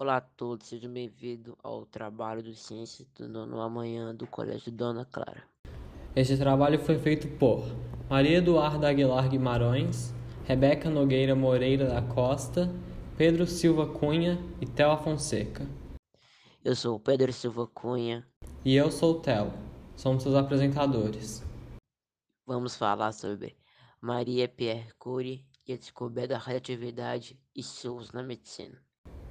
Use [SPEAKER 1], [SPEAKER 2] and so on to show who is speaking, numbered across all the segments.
[SPEAKER 1] Olá a todos, sejam bem-vindos ao trabalho do Ciência do Nono Amanhã do Colégio Dona Clara.
[SPEAKER 2] Este trabalho foi feito por Maria Eduarda Aguilar Guimarães, Rebeca Nogueira Moreira da Costa, Pedro Silva Cunha e Théo Fonseca.
[SPEAKER 1] Eu sou o Pedro Silva Cunha.
[SPEAKER 2] E eu sou o Théo. Somos seus apresentadores.
[SPEAKER 1] Vamos falar sobre Maria Pierre Curie e a descoberta da radioatividade e seus na medicina.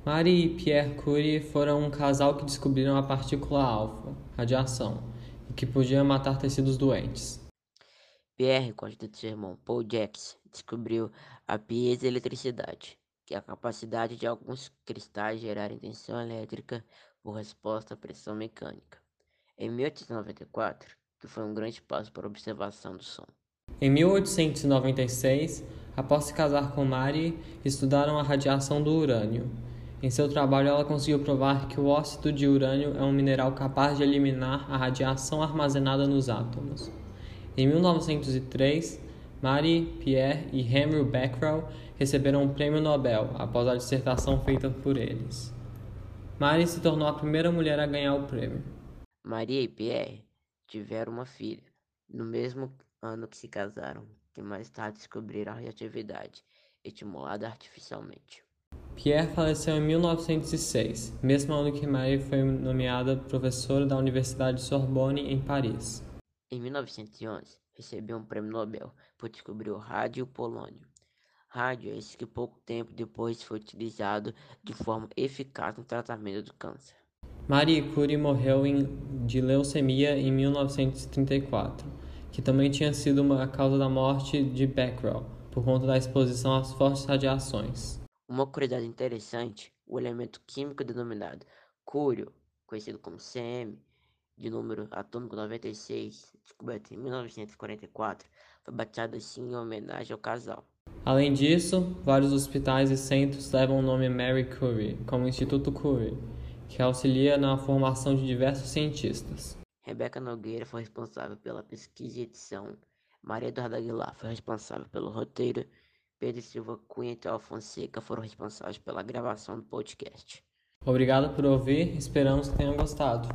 [SPEAKER 2] Marie e Pierre Curie foram um casal que descobriram a partícula alfa, radiação, e que podia matar tecidos doentes.
[SPEAKER 1] Pierre, com a ajuda de seu irmão Paul Jacques, descobriu a piezoeletricidade, que é a capacidade de alguns cristais gerarem tensão elétrica por resposta à pressão mecânica. Em 1894, que foi um grande passo para a observação do som.
[SPEAKER 2] Em 1896, após se casar com Marie, estudaram a radiação do urânio em seu trabalho, ela conseguiu provar que o óxido de urânio é um mineral capaz de eliminar a radiação armazenada nos átomos. Em 1903, Marie Pierre e Henry Becquerel receberam um prêmio Nobel após a dissertação feita por eles. Marie se tornou a primeira mulher a ganhar o prêmio.
[SPEAKER 1] Maria e Pierre tiveram uma filha, no mesmo ano que se casaram, que mais tarde descobriram a radioatividade, estimulada artificialmente.
[SPEAKER 2] Pierre faleceu em 1906, mesmo ano que Marie foi nomeada professora da Universidade Sorbonne em Paris.
[SPEAKER 1] Em 1911, recebeu um prêmio Nobel por descobrir o rádio polônio. Rádio é esse que pouco tempo depois foi utilizado de forma eficaz no tratamento do câncer.
[SPEAKER 2] Marie Curie morreu de leucemia em 1934, que também tinha sido a causa da morte de Becquerel, por conta da exposição às fortes radiações.
[SPEAKER 1] Uma curiosidade interessante, o elemento químico denominado cúrio, conhecido como CM, de número atômico 96, descoberto em 1944, foi batizado assim em homenagem ao casal.
[SPEAKER 2] Além disso, vários hospitais e centros levam o nome Mary Curie, como Instituto Curie, que auxilia na formação de diversos cientistas.
[SPEAKER 1] Rebeca Nogueira foi responsável pela pesquisa e edição. Maria Eduarda Aguilar foi responsável pelo roteiro Pedro Silva Cunha e Théo Fonseca foram responsáveis pela gravação do podcast.
[SPEAKER 2] Obrigado por ouvir, esperamos que tenham gostado.